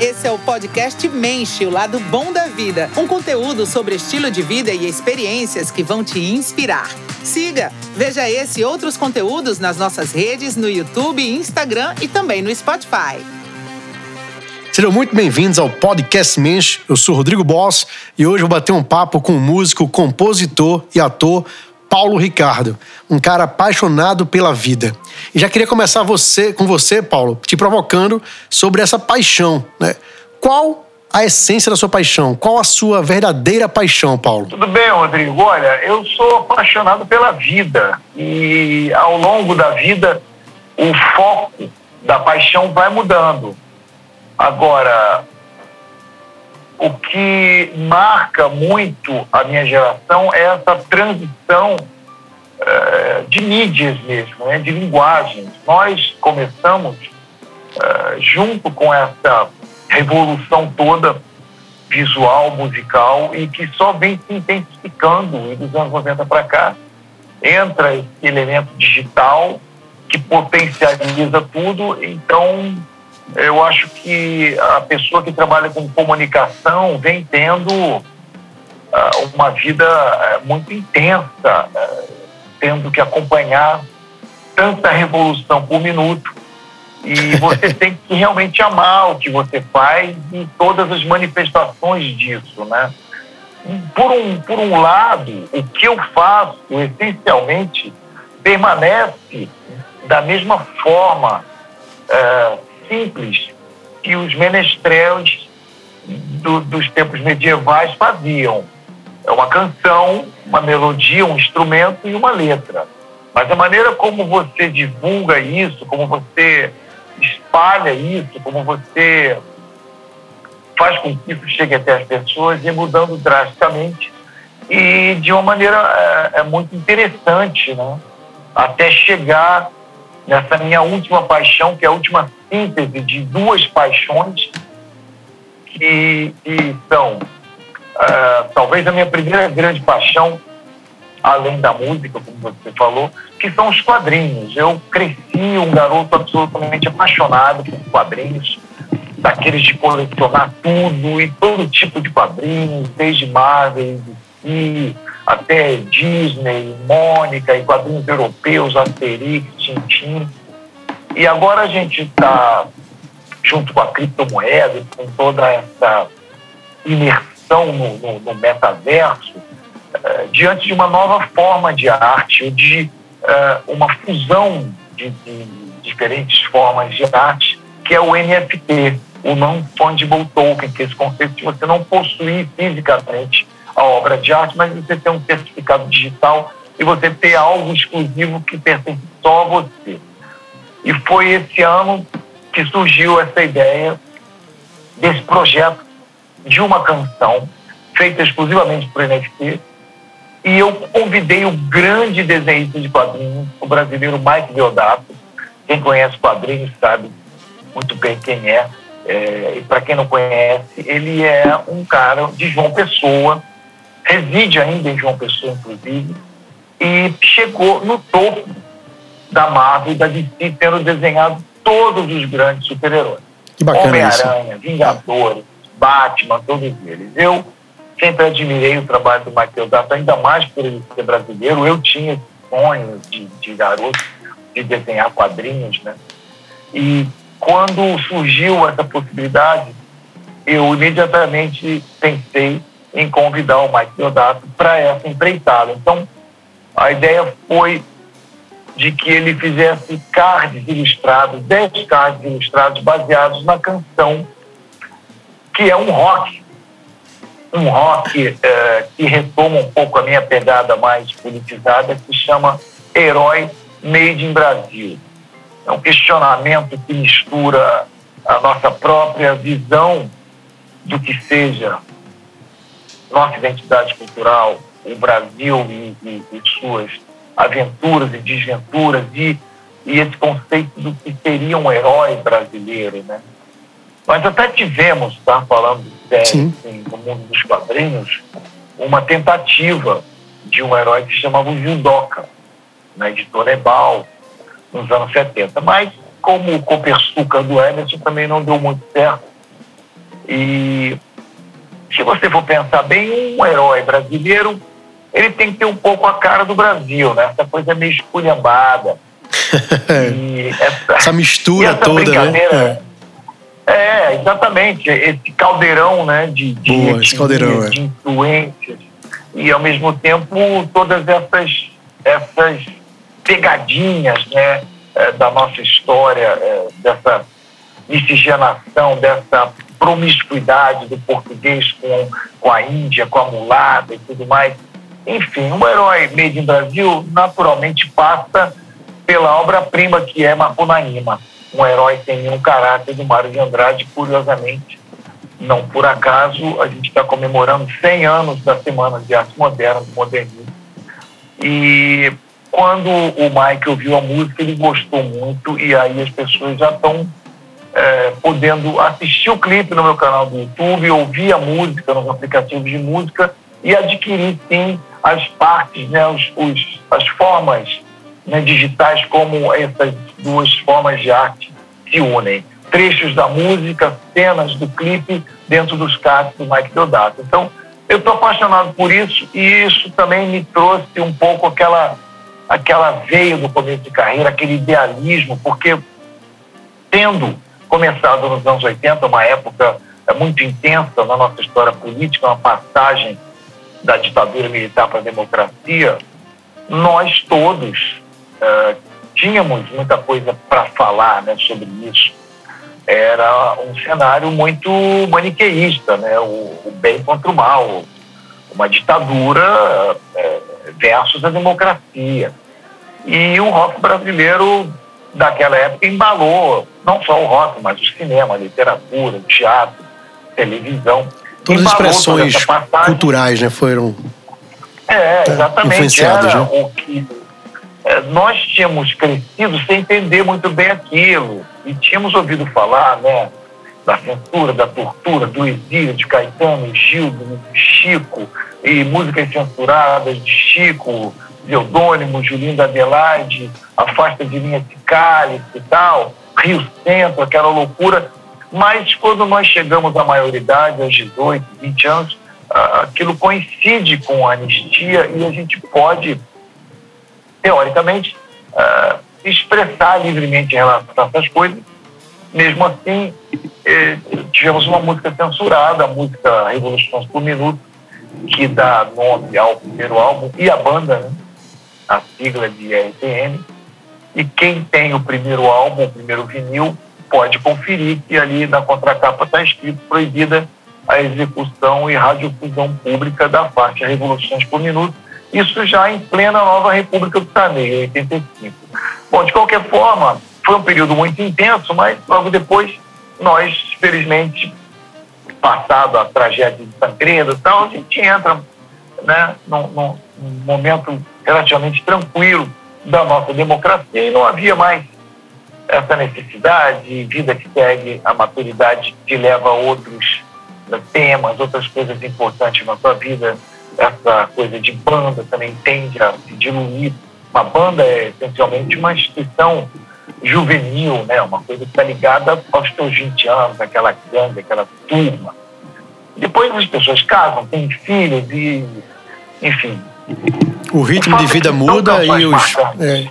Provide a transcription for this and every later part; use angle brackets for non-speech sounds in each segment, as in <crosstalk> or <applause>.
Esse é o podcast Mente, o lado bom da vida. Um conteúdo sobre estilo de vida e experiências que vão te inspirar. Siga, veja esse e outros conteúdos nas nossas redes no YouTube, Instagram e também no Spotify. Sejam muito bem-vindos ao Podcast Mensch. Eu sou Rodrigo Boss e hoje vou bater um papo com o músico, compositor e ator Paulo Ricardo, um cara apaixonado pela vida. E já queria começar você, com você, Paulo, te provocando sobre essa paixão. Né? Qual a essência da sua paixão? Qual a sua verdadeira paixão, Paulo? Tudo bem, Rodrigo. Olha, eu sou apaixonado pela vida e ao longo da vida o foco da paixão vai mudando. Agora, o que marca muito a minha geração é essa transição uh, de mídias mesmo, né, de linguagens. Nós começamos, uh, junto com essa revolução toda visual, musical, e que só vem se intensificando e dos anos 90 para cá, entra esse elemento digital que potencializa tudo, então eu acho que a pessoa que trabalha com comunicação vem tendo uh, uma vida uh, muito intensa, uh, tendo que acompanhar tanta revolução por minuto. E <laughs> você tem que realmente amar o que você faz e todas as manifestações disso, né? Por um, por um lado, o que eu faço, essencialmente, permanece da mesma forma uh, simples que os menestréis do, dos tempos medievais faziam. É uma canção, uma melodia, um instrumento e uma letra. Mas a maneira como você divulga isso, como você espalha isso, como você faz com que isso chegue até as pessoas, é mudando drasticamente e de uma maneira é, é muito interessante, né? Até chegar nessa minha última paixão, que é a última síntese de duas paixões que, que são uh, talvez a minha primeira grande paixão, além da música, como você falou, que são os quadrinhos. Eu cresci um garoto absolutamente apaixonado por quadrinhos, daqueles de colecionar tudo e todo tipo de quadrinhos, desde Marvel, DC, até Disney, Mônica e quadrinhos europeus, Asterix, Tintin. E agora a gente está, junto com a criptomoeda, com toda essa imersão no, no, no metaverso, uh, diante de uma nova forma de arte, de uh, uma fusão de, de, diferentes formas de arte, que é o NFT, o Non-Fungible Token, que é esse conceito de você não possuir fisicamente a obra de arte, mas você ter um certificado digital e você ter algo exclusivo que pertence só a você. E foi esse ano que surgiu essa ideia desse projeto de uma canção feita exclusivamente por NFT. E eu convidei o grande desenhista de quadrinhos, o brasileiro Mike Deodato. Quem conhece quadrinhos sabe muito bem quem é. é e para quem não conhece, ele é um cara de João Pessoa, reside ainda em João Pessoa, inclusive, e chegou no topo da Marvel e da DC, tendo desenhado todos os grandes super-heróis. Homem-Aranha, Vingadores, Batman, todos eles. Eu sempre admirei o trabalho do Michael Dato, ainda mais por ele ser brasileiro. Eu tinha esse sonho de, de garoto de desenhar quadrinhos, né? E quando surgiu essa possibilidade, eu imediatamente pensei em convidar o Mike Deodato para essa empreitada. Então, a ideia foi de que ele fizesse cards ilustrados, 10 cards ilustrados baseados na canção, que é um rock. Um rock é, que retoma um pouco a minha pegada mais politizada, que chama Herói Made in Brasil. É um questionamento que mistura a nossa própria visão do que seja nossa identidade cultural, o Brasil e, e, e suas aventuras e desventuras e, e esse conceito do que seria um herói brasileiro, né? Nós até tivemos, tá, falando sério, assim, no mundo dos quadrinhos, uma tentativa de um herói que se chamava Judoka, na editora Ebal, nos anos 70. Mas, como o Copersuca do Emerson também não deu muito certo, E se você for pensar bem, um herói brasileiro, ele tem que ter um pouco a cara do Brasil, né? Essa coisa meio esculhambada. <laughs> essa, essa, mistura essa toda, né? É. é. exatamente. Esse caldeirão, né? De, de, Boa, esse caldeirão, de, de influências. E, ao mesmo tempo, todas essas, essas pegadinhas, né? É, da nossa história, é, dessa miscigenação, dessa promiscuidade do português com, com a Índia, com a mulata e tudo mais. Enfim, um herói made in Brasil naturalmente passa pela obra-prima que é Macunaíma. Um herói sem nenhum caráter do Mário de Andrade, curiosamente. Não por acaso, a gente está comemorando 100 anos da Semana de Arte Moderna, do Modernismo. E quando o Michael viu a música, ele gostou muito, e aí as pessoas já estão é, podendo assistir o clipe no meu canal do YouTube, ouvir a música nos aplicativos de música e adquirir, sim, as partes, né, os, os as formas né, digitais, como essas duas formas de arte se unem. Trechos da música, cenas do clipe dentro dos cards do Mike Deodato. Então, eu estou apaixonado por isso e isso também me trouxe um pouco aquela, aquela veia do começo de carreira, aquele idealismo, porque tendo começado nos anos 80, uma época é, muito intensa na nossa história política, uma passagem da ditadura militar para a democracia, nós todos uh, tínhamos muita coisa para falar né, sobre isso. Era um cenário muito maniqueísta, né, o, o bem contra o mal, uma ditadura uh, versus a democracia. E o rock brasileiro daquela época embalou não só o rock, mas o cinema, a literatura, o teatro, televisão. Todas as expressões culturais, né, foram é, exatamente, influenciadas, era né? o que é, nós tínhamos crescido sem entender muito bem aquilo e tínhamos ouvido falar, né, da censura, da tortura, do exílio de Caetano, Gil, Chico e músicas censuradas de Chico, Eudônimo, Julinho da Adelaide, Afasta de Linha de Cálice e tal, Rio Centro, aquela loucura. Mas quando nós chegamos à maioridade, aos 18, 20 anos, aquilo coincide com a anistia e a gente pode, teoricamente, expressar livremente em relação a essas coisas. Mesmo assim, eh, tivemos uma música censurada, a música Revoluções por Minuto, que dá nome ao primeiro álbum, e a banda, né? A sigla de RTM. E quem tem o primeiro álbum, o primeiro vinil, pode conferir que ali na contracapa está escrito proibida a execução e radiofusão pública da faixa Revoluções por Minuto. Isso já em plena nova República do Sarney, em 85. Bom, de qualquer forma, foi um período muito intenso, mas logo depois nós, felizmente, passado a tragédia de Tancredo e tal, a gente entra né, num, num momento relativamente tranquilo da nossa democracia e não havia mais essa necessidade, vida que segue, a maturidade te leva a outros né, temas, outras coisas importantes na sua vida. Essa coisa de banda também tende a se diluir. Uma banda é essencialmente uma instituição juvenil, né? uma coisa que está ligada aos teus 20 anos, aquela gangue, aquela turma. Depois as pessoas casam, têm filhos e, enfim, o ritmo de vida muda e os, é,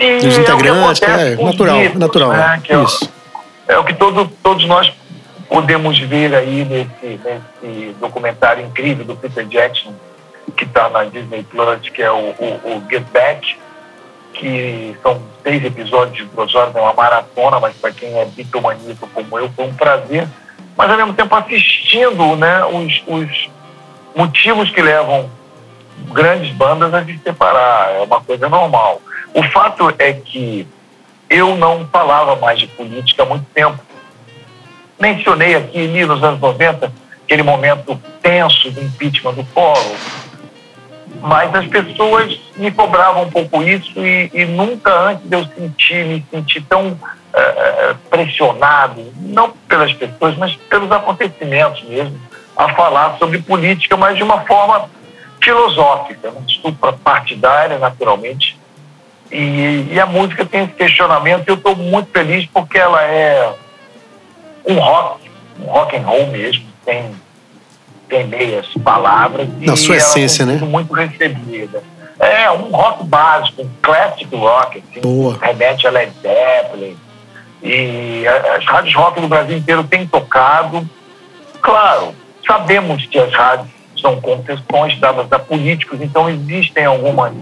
e os integrantes, é, é natural, natural. Né, é, isso. O, é o que todo, todos nós podemos ver aí nesse, nesse documentário incrível do Peter Jackson, que está na Disney Plus, que é o, o, o, Get Back, que são seis episódios de duas horas, é uma maratona, mas para quem é bitomaníaco como eu, foi um prazer. Mas ao mesmo tempo assistindo né, os, os motivos que levam grandes bandas a se separar, é uma coisa normal. O fato é que eu não falava mais de política há muito tempo. Mencionei aqui ali nos anos 90 aquele momento tenso do impeachment do Collor, mas as pessoas me cobravam um pouco isso e, e nunca antes eu senti, me senti tão uh, pressionado, não pelas pessoas, mas pelos acontecimentos mesmo, a falar sobre política, mas de uma forma filosófica, uma desculpa partidária, naturalmente. E, e, a música tem esse questionamento e eu estou muito feliz porque ela é um rock um rock and roll mesmo, sem, sem meias palavras. Na sua essência, né? Muito recebida. É, um rock básico, um classic rock, assim, Boa. remete a Led Zeppelin. E as rádios rock do Brasil inteiro têm tocado. Claro, sabemos que as rádios são concessões dadas a políticos, então existem algumas,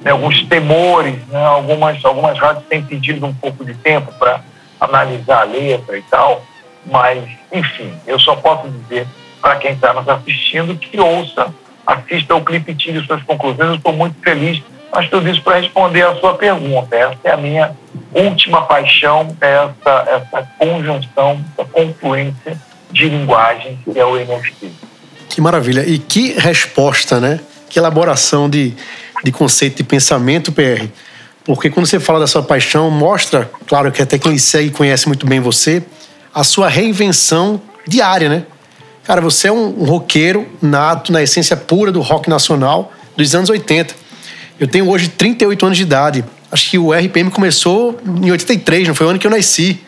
né, alguns temores, né, algumas, algumas rádios têm pedido um pouco de tempo para analisar a letra e tal, mas, enfim, eu só posso dizer para quem está nos assistindo que ouça, assista o clipe e tire suas conclusões. Eu estou muito feliz, mas tudo isso para responder a sua pergunta. Essa é a minha última paixão, essa, essa conjunção, essa confluência de linguagem que é o NFT. Que maravilha. E que resposta, né? Que elaboração de, de conceito de pensamento, PR. Porque quando você fala da sua paixão, mostra, claro que até quem segue conhece muito bem você, a sua reinvenção diária, né? Cara, você é um, um roqueiro nato, na essência pura do rock nacional dos anos 80. Eu tenho hoje 38 anos de idade. Acho que o RPM começou em 83, não foi o ano que eu nasci.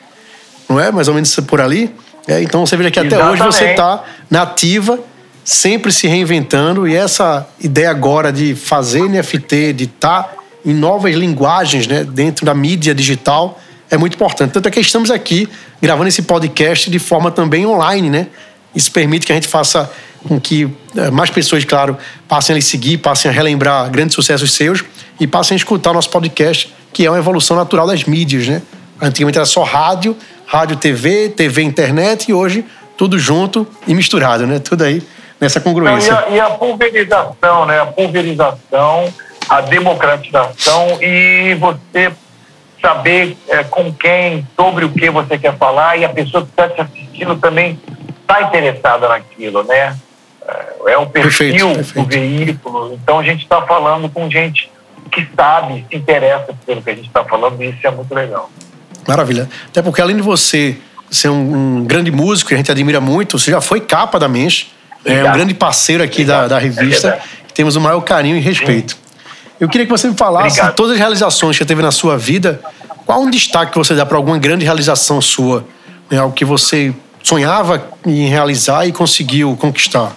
Não é? Mais ou menos por ali. É, então você veja que até Exatamente. hoje você está nativa, sempre se reinventando. E essa ideia agora de fazer NFT, de estar tá em novas linguagens né, dentro da mídia digital, é muito importante. Tanto é que estamos aqui gravando esse podcast de forma também online, né? Isso permite que a gente faça com que é, mais pessoas, claro, passem a lhe seguir, passem a relembrar grandes sucessos seus e passem a escutar nosso podcast, que é uma evolução natural das mídias, né? Antigamente era só rádio, rádio, TV, TV, internet e hoje tudo junto e misturado, né? Tudo aí nessa congruência. Não, e, a, e, a, pulverização, né? A pulverização, a democratização e você saber é, com quem, sobre o que você quer falar e a pessoa que está te assistindo também está interessada naquilo, né? É, é o perfil perfeito, perfeito. do veículo. Então a gente está falando com gente que sabe, se interessa pelo que a gente está falando e isso é muito legal. Maravilha. Até porque além de você ser um, um grande músico que a gente admira muito, você já foi capa da Mensch, é um grande parceiro aqui da, da, revista. É temos o maior carinho e respeito. Eu queria que você me falasse de todas as realizações que você teve na sua vida. Qual um destaque que você dá para alguma grande realização sua? Né? Algo que você sonhava em realizar e conseguiu conquistar?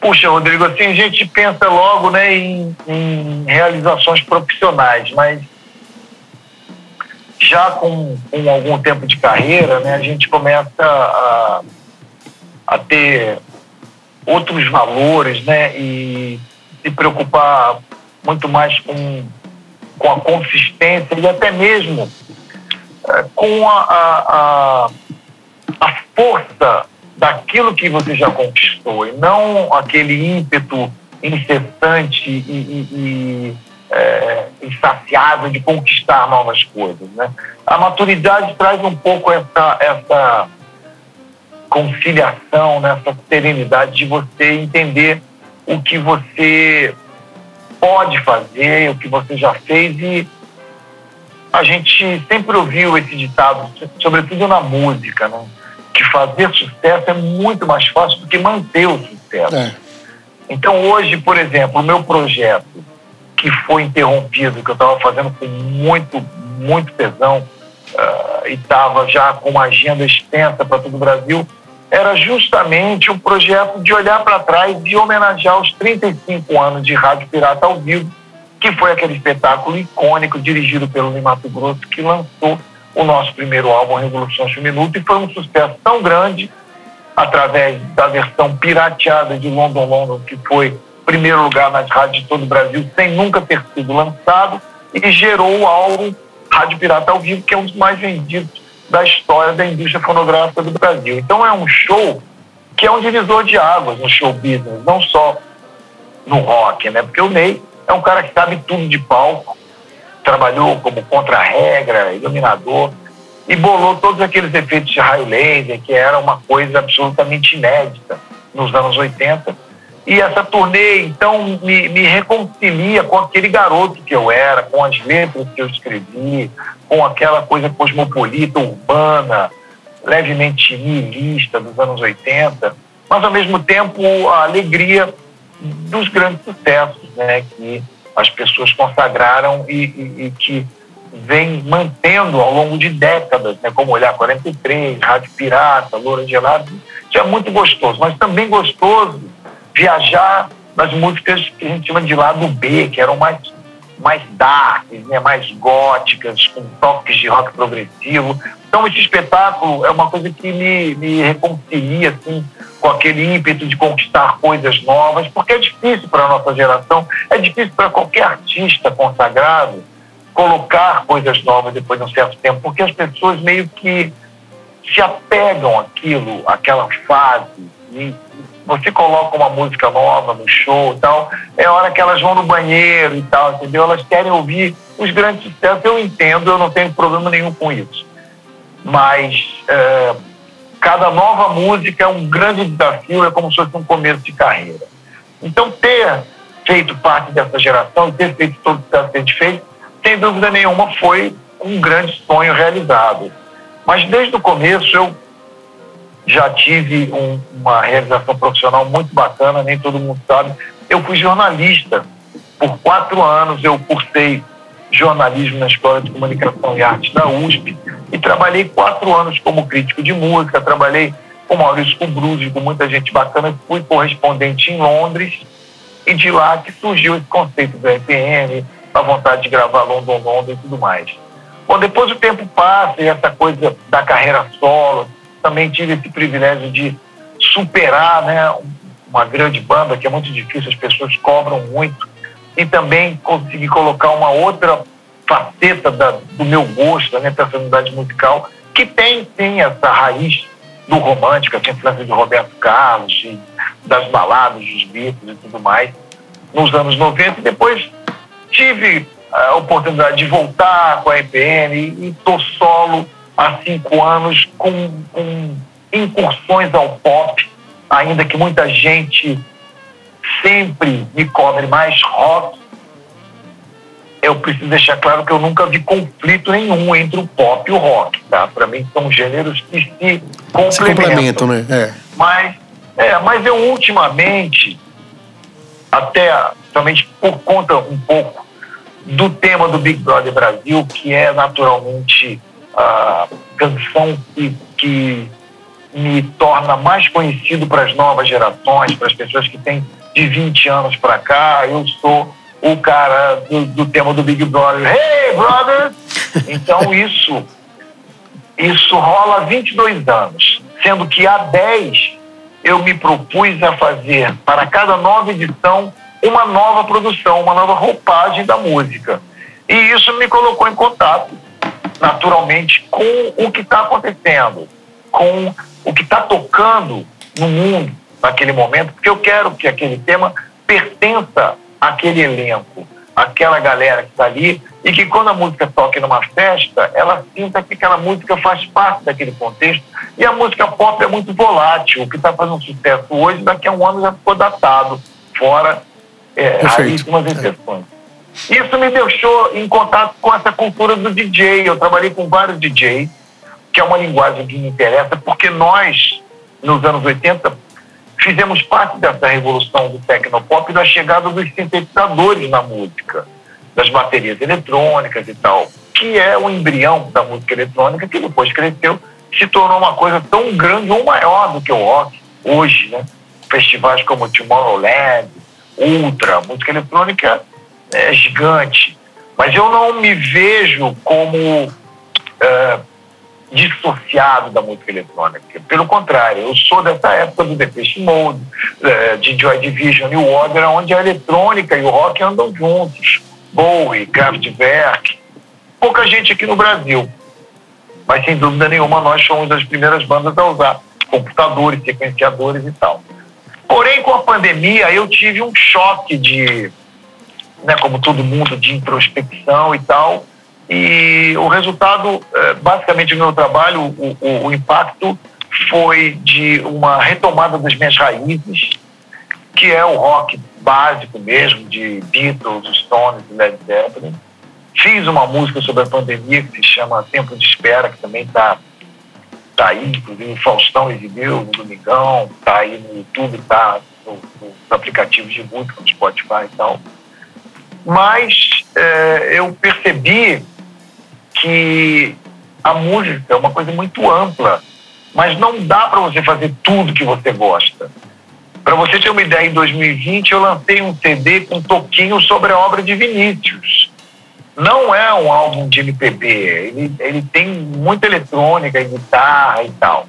Puxa, Rodrigo, assim a gente pensa logo né, em, em realizações profissionais, mas já com, com, algum tempo de carreira, né, a gente começa a, a ter outros valores, né, e se preocupar muito mais com, com a consistência e até mesmo é, com a, a, a, força daquilo que você já conquistou e não aquele ímpeto incessante e, e, e é, insaciável de conquistar novas coisas. Né? A maturidade traz um pouco essa, essa conciliação, né? essa serenidade de você entender o que você pode fazer, o que você já fez e a gente sempre ouviu esse ditado, sobretudo na música, né? que fazer sucesso é muito mais fácil do que manter o sucesso. É. Então hoje, por exemplo, o meu projeto que foi interrompido, que eu estava fazendo com muito, muito tesão uh, e estava já com uma agenda extensa para todo o Brasil, era justamente um projeto de olhar para trás e homenagear os 35 anos de Rádio Pirata ao vivo que foi aquele espetáculo icônico dirigido pelo Limato Grosso que lançou o nosso primeiro álbum, Revolução Minuto, e foi um sucesso tão grande através da versão pirateada de London London, que foi primeiro lugar nas rádios de todo o Brasil, sem nunca ter sido lançado, e gerou o álbum Rádio Pirata ao Vivo, que é um dos mais vendidos da história da indústria fonográfica do Brasil. Então é um show que é um divisor de águas no show business, não só no rock, né? Porque o Ney é um cara que sabe tudo de palco, trabalhou como contra-regra, iluminador, e bolou todos aqueles efeitos de raio laser, que era uma coisa absolutamente inédita nos anos 80. E essa turnê, então, me, me reconcilia com aquele garoto que eu era, com as letras que eu escrevi, com aquela coisa cosmopolita, urbana, levemente nihilista dos anos 80, mas, ao mesmo tempo, a alegria dos grandes sucessos né, que as pessoas consagraram e, e, e que vem mantendo ao longo de décadas, né, como Olhar 43, Rádio Pirata, Loura Gelada, isso é muito gostoso, mas também gostoso viajar nas músicas que a gente chama de lado B, que eram mais, mais dark, né, mais góticas, com toques de rock progressivo. Então esse espetáculo é uma coisa que me, me reconcilia assim, com aquele ímpeto de conquistar coisas novas, porque é difícil para a nossa geração, é difícil para qualquer artista consagrado colocar coisas novas depois de um certo tempo, porque as pessoas meio que se apegam àquilo, àquela fase, e você coloca uma música nova no show e tal, é hora que elas vão no banheiro e tal, entendeu? Elas querem ouvir os grandes sucessos, eu entendo, eu não tenho problema nenhum com isso. Mas é, cada nova música é um grande desafio, é como se fosse um começo de carreira. Então, ter feito parte dessa geração ter feito todo o que está sendo feito, sem dúvida nenhuma, foi um grande sonho realizado. Mas desde o começo eu já tive um, uma realização profissional muito bacana, nem todo mundo sabe. Eu fui jornalista. Por quatro anos eu cursei jornalismo na Escola de Comunicação e Arte da USP e trabalhei quatro anos como crítico de música, trabalhei com Maurício Cubruzzi, com muita gente bacana, fui correspondente em Londres e de lá que surgiu esse conceito do RPM, a vontade de gravar London London e tudo mais. Bom, depois o tempo passa e essa coisa da carreira solo, também tive esse privilégio de superar né, uma grande banda, que é muito difícil, as pessoas cobram muito, e também consegui colocar uma outra faceta da, do meu gosto, da minha personalidade musical, que tem sim essa raiz do romântico, essa influência de Roberto Carlos, das baladas, dos Beatles e tudo mais, nos anos 90, e depois tive a oportunidade de voltar com a EPN e estou solo há cinco anos com, com incursões ao pop, ainda que muita gente sempre me cobre mais rock. Eu preciso deixar claro que eu nunca vi conflito nenhum entre o pop e o rock, tá? Para mim são gêneros que se complementam. Se complementam, né? É. Mas, é, mas eu ultimamente, até somente por conta um pouco do tema do Big Brother Brasil, que é naturalmente a canção que, que me torna mais conhecido para as novas gerações, para as pessoas que têm de 20 anos para cá. Eu sou o cara do, do, tema do Big Brother. Hey, brother! Então, <laughs> isso, isso rola há 22 anos, sendo que há 10 eu me propus a fazer, para cada nova edição, uma nova produção, uma nova roupagem da música. E isso me colocou em contato, naturalmente, com o que está acontecendo, com o que está tocando no mundo naquele momento, porque eu quero que aquele tema pertença àquele elenco, àquela galera que está ali, e que quando a música toque numa festa, ela sinta que aquela música faz parte daquele contexto. E a música pop é muito volátil, o que está fazendo sucesso hoje, daqui a um ano já ficou datado, fora é, raríssimas exceções. Isso me deixou em contato com essa cultura do DJ. Eu trabalhei com vários DJs, que é uma linguagem que me interessa, porque nós, nos anos 80, fizemos parte dessa revolução do tecnopop e da chegada dos sintetizadores na música, das baterias eletrônicas e tal, que é o embrião da música eletrônica que depois cresceu, se tornou uma coisa tão grande ou maior do que o rock hoje, né? Festivais como Tomorrowland, ultra, música eletrônica é gigante. Mas eu não me vejo como é, dissociado da música eletrônica. Pelo contrário, eu sou dessa época do Depeche Mode, é, de Joy Division e Water, onde a eletrônica e o rock andam juntos. Bowie, Kraftwerk, pouca gente aqui no Brasil. Mas sem dúvida nenhuma nós somos as primeiras bandas a usar computadores, sequenciadores e tal. Porém, com a pandemia, eu tive um choque de, né, como todo mundo, de introspecção e tal. E o resultado, é, basicamente, do meu trabalho, o, o, o impacto foi de uma retomada das minhas raízes, que é o rock básico mesmo, de Beatles, Stones e Led Zeppelin. Fiz uma música sobre a pandemia que se chama Tempo de Espera, que também está tá aí, inclusive o Faustão exibiu no Domingão, tá aí no YouTube, tá no, nos aplicativos de música, no Spotify e tal. Mas é, eu percebi que a música é uma coisa muito ampla, mas não dá para você fazer tudo que você gosta. Para você ter uma ideia, em 2020 eu lancei um CD com um toquinho sobre a obra de Vinícius. Não é um álbum de MPB, ele, ele tem muita eletrônica, guitarra e tal.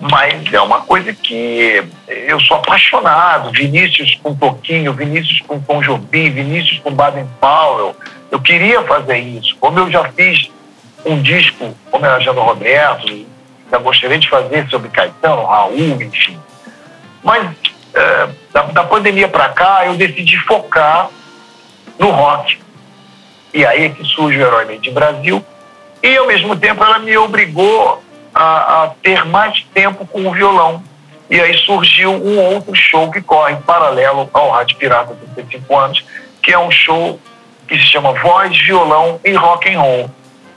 Mas é uma coisa que eu sou apaixonado. Vinícius com Toquinho, Vinícius com Tom Jobim, Vinícius com Baden Powell. Eu queria fazer isso. Como eu já fiz um disco homenageando o Roberto, já gostaria de fazer sobre Caetano, Raul, enfim. Mas é, da, da pandemia para cá, eu decidi focar no rock. E aí é que surge o Herói Made Brasil. E, ao mesmo tempo, ela me obrigou a, a, ter mais tempo com o violão. E aí surgiu um outro show que corre em paralelo ao Rádio Pirata 35 anos, que é um show que se chama Voz, Violão e Rock and Roll,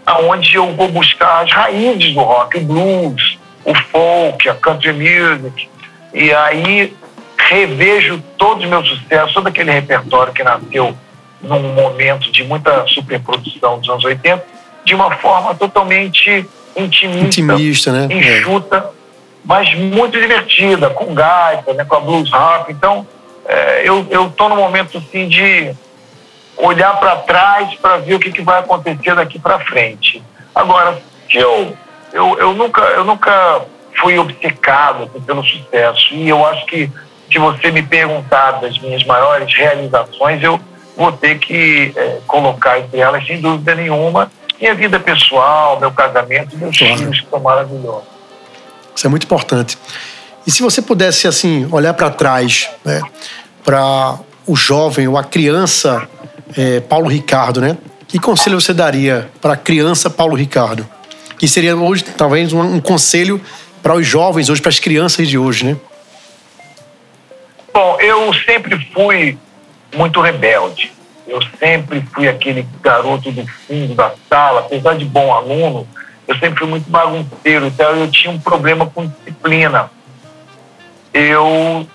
aonde eu vou buscar as raízes do rock, o blues, o folk, a country music. E aí revejo todos os meus sucessos, todo aquele repertório que nasceu num momento de muita superprodução dos anos 80, de uma forma totalmente intimista, intimista né? enxuta, é. mas muito divertida, com gaita, né, com a blues harp. Então, é, eu estou num momento assim de olhar para trás para ver o que, que vai acontecer daqui para frente. Agora, se eu, eu, eu, nunca, eu nunca fui obcecado assim, pelo sucesso e eu acho que se você me perguntar das minhas maiores realizações, eu vou ter que é, colocar entre elas, sem dúvida nenhuma, minha vida pessoal, meu casamento, meus claro. filhos que são maravilhosos. Isso é muito importante. E se você pudesse, assim, olhar para trás, né, para o jovem ou a criança é, Paulo Ricardo, né? Que conselho você daria para a criança Paulo Ricardo? Que seria hoje, talvez, um, um conselho para os jovens hoje, para as crianças de hoje, né? Bom, eu sempre fui muito rebelde. Eu sempre fui aquele garoto do fundo da sala, apesar de bom aluno, eu sempre fui muito bagunceiro, então eu tinha um problema com disciplina. Eu,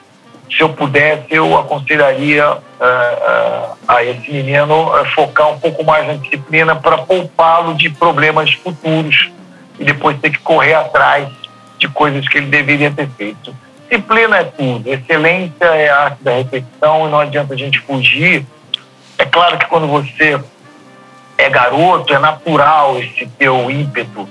se eu pudesse, eu aconselharia uh, uh, a esse menino uh, focar um pouco mais na disciplina para poupá-lo de problemas futuros e depois ter que correr atrás de coisas que ele deveria ter feito. Disciplina é tudo, excelência é a arte da repetição e não adianta a gente fugir. É claro que quando você é garoto, é natural esse teu ímpeto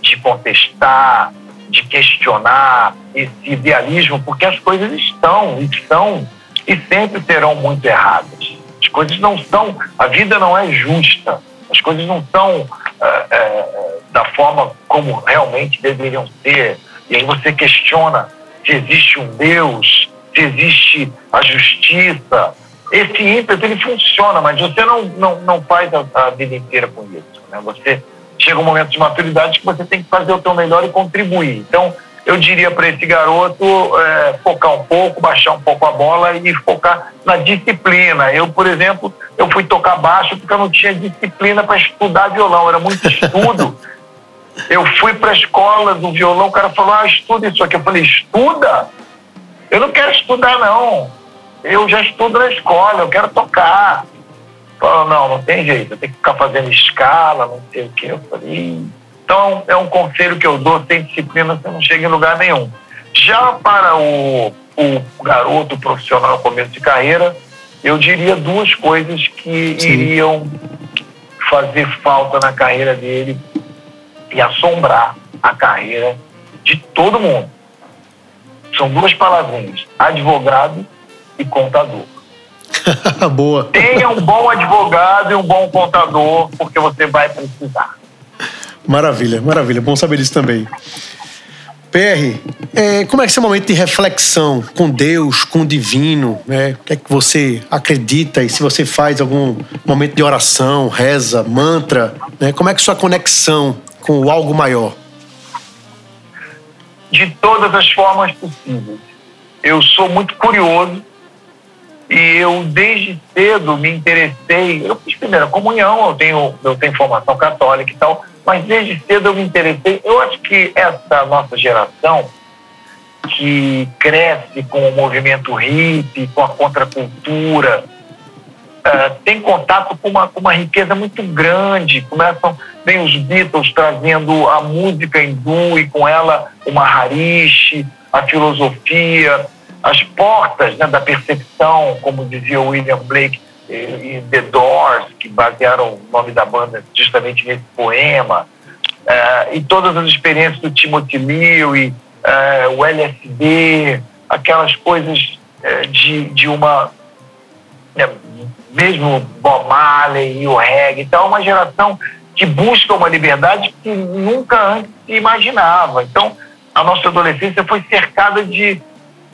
de contestar, de questionar, esse idealismo, porque as coisas estão e são e sempre serão muito erradas. As coisas não são, a vida não é justa, as coisas não são é, é, da forma como realmente deveriam ser. E aí você questiona se existe um Deus, se existe a justiça. Esse ímpeto ele funciona, mas você não, não, não faz a, a vida inteira com isso. Né? Você chega um momento de maturidade que você tem que fazer o seu melhor e contribuir. Então, eu diria para esse garoto é, focar um pouco, baixar um pouco a bola e focar na disciplina. Eu, por exemplo, eu fui tocar baixo porque eu não tinha disciplina para estudar violão, era muito estudo. Eu fui para a escola do violão, o cara falou, ah, estuda isso aqui. Eu falei, estuda? Eu não quero estudar, não. Eu já estudo na escola, eu quero tocar. Falou, não, não tem jeito, eu tenho que ficar fazendo escala, não sei o quê. Eu falei, então é um conselho que eu dou, sem disciplina você não chega em lugar nenhum. Já para o, o garoto profissional começo de carreira, eu diria duas coisas que Sim. iriam fazer falta na carreira dele e assombrar a carreira de todo mundo. São duas palavrinhas: advogado e contador. <laughs> Boa. Tenha um bom advogado e um bom contador, porque você vai precisar. Maravilha, maravilha. Bom saber disso também. PR, é, como é que é esse momento de reflexão com Deus, com o divino? Né? O que é que você acredita e se você faz algum momento de oração, reza, mantra? Né? Como é que é sua conexão com o algo maior? De todas as formas possíveis. Eu sou muito curioso e eu desde cedo me interessei. Eu fiz primeira comunhão, eu tenho, eu tenho formação católica e tal, mas desde cedo eu me interessei. Eu acho que essa nossa geração que cresce com o movimento hippie, com a contracultura, uh, tem contato com uma, com uma riqueza muito grande. Começam, vem os Beatles trazendo a música hindu e com ela o Maharishi, a filosofia, as portas né, da percepção, como dizia William Blake e, The Doors, que basearam o nome da banda justamente nesse poema, uh, e todas as experiências do Timothy Leary, uh, o LSD, aquelas coisas uh, de, de uma né, mesmo Bob Marley e o reggae. Então, uma geração que busca uma liberdade que nunca antes se imaginava. Então, a nossa adolescência foi cercada de,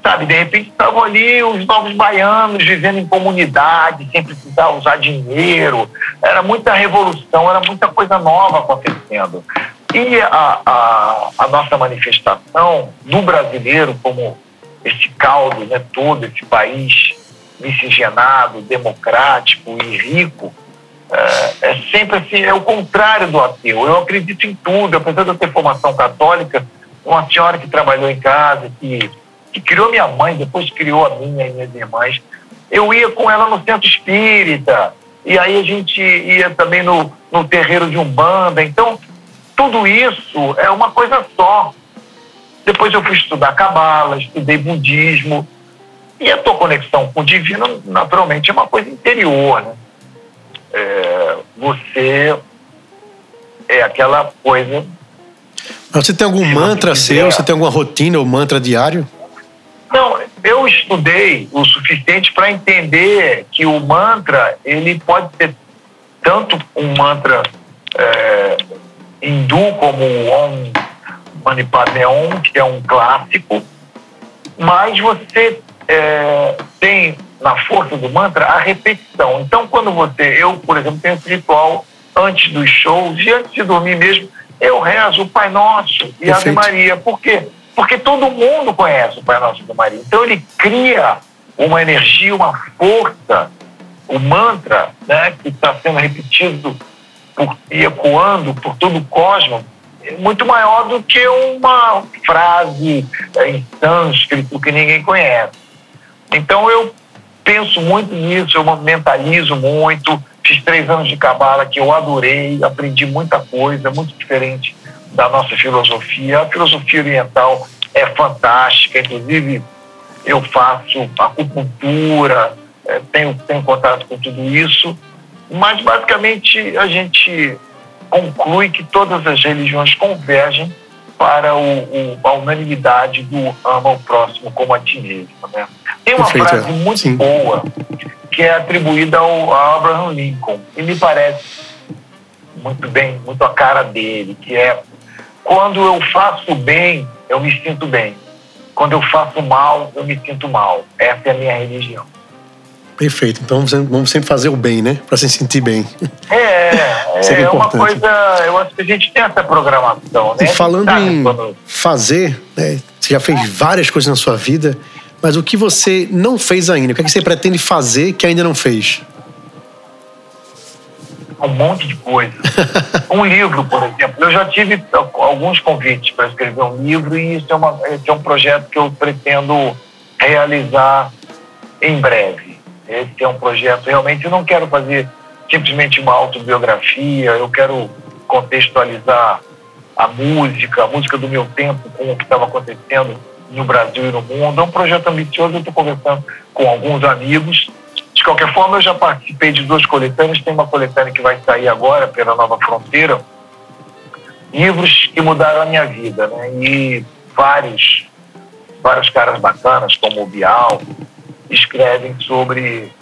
sabe, de repente estavam ali os novos baianos vivendo em comunidade, sem precisar usar dinheiro. Era muita revolução, era muita coisa nova acontecendo. E a, a, a nossa manifestação do brasileiro como esse caldo, né, todo esse país miscigenado, democrático e rico, é, é, sempre assim, é o contrário do ateu. Eu acredito em tudo, apesar de eu ter formação católica, uma senhora que trabalhou em casa, que, que criou minha mãe, depois criou a minha e minhas irmãs, eu ia com ela no centro espírita, e aí a gente ia também no, no terreiro de Umbanda. Então, tudo isso é uma coisa só. Depois eu fui estudar cabala, estudei budismo, e a tua conexão com o divino, naturalmente, é uma coisa interior, né? É, você é aquela coisa. Mas você tem algum mantra seu? Você tem alguma rotina ou mantra diário? Eu estudei o suficiente para entender que o mantra ele pode ser tanto um mantra é, hindu como o Om Mani Padme Hum, que é um clássico, mas você é, tem na força do mantra a repetição. Então, quando você, eu, por exemplo, tenho esse ritual antes dos shows e antes de dormir mesmo, eu rezo o Pai Nosso e Perfeito. Ave Maria. Por quê? Porque todo mundo conhece o Pai Nosso Ave Maria. Então, ele cria uma energia, uma força, o mantra, né, que está sendo repetido por, e ecoando por todo o cosmos, muito maior do que uma frase é, em sânscrito que ninguém conhece. Então eu penso muito nisso, eu mentalizo muito. Fiz três anos de cabala que eu adorei, aprendi muita coisa, muito diferente da nossa filosofia. A filosofia oriental é fantástica, inclusive eu faço acupuntura, é, tenho, tenho contato com tudo isso, mas basicamente a gente conclui que todas as religiões convergem para o, o, a unanimidade do ama o próximo como a ti mesmo. Né? Tem uma Perfeito, frase muito sim. boa que é atribuída ao, a Abraham Lincoln e me parece muito bem, muito a cara dele, que é quando eu faço bem, eu me sinto bem. Quando eu faço mal, eu me sinto mal. Essa é a minha religião. Perfeito. Então vamos sempre fazer o bem, né? Para se sentir bem. É, é, <laughs> é, é uma coisa. Eu acho que a gente tem essa programação, né? E falando em quando... fazer, né? Você já fez várias coisas na sua vida, mas o que você não fez ainda? O que, é que você pretende fazer que ainda não fez? Um monte de coisa. <laughs> um livro, por exemplo. Eu já tive alguns convites para escrever um livro e isso é, uma, é um projeto que eu pretendo realizar em breve esse é um projeto. Realmente, eu não quero fazer simplesmente uma autobiografia, eu quero contextualizar a música, a música do meu tempo com o que estava acontecendo no Brasil e no mundo. É um projeto ambicioso, eu estou conversando com alguns amigos. De qualquer forma, eu já participei de duas coletâneas. Tem uma coletânea que vai sair agora pela Nova Fronteira. Livros que mudaram a minha vida, né? E vários, vários caras bacanas, como o Bial, escrevem sobre,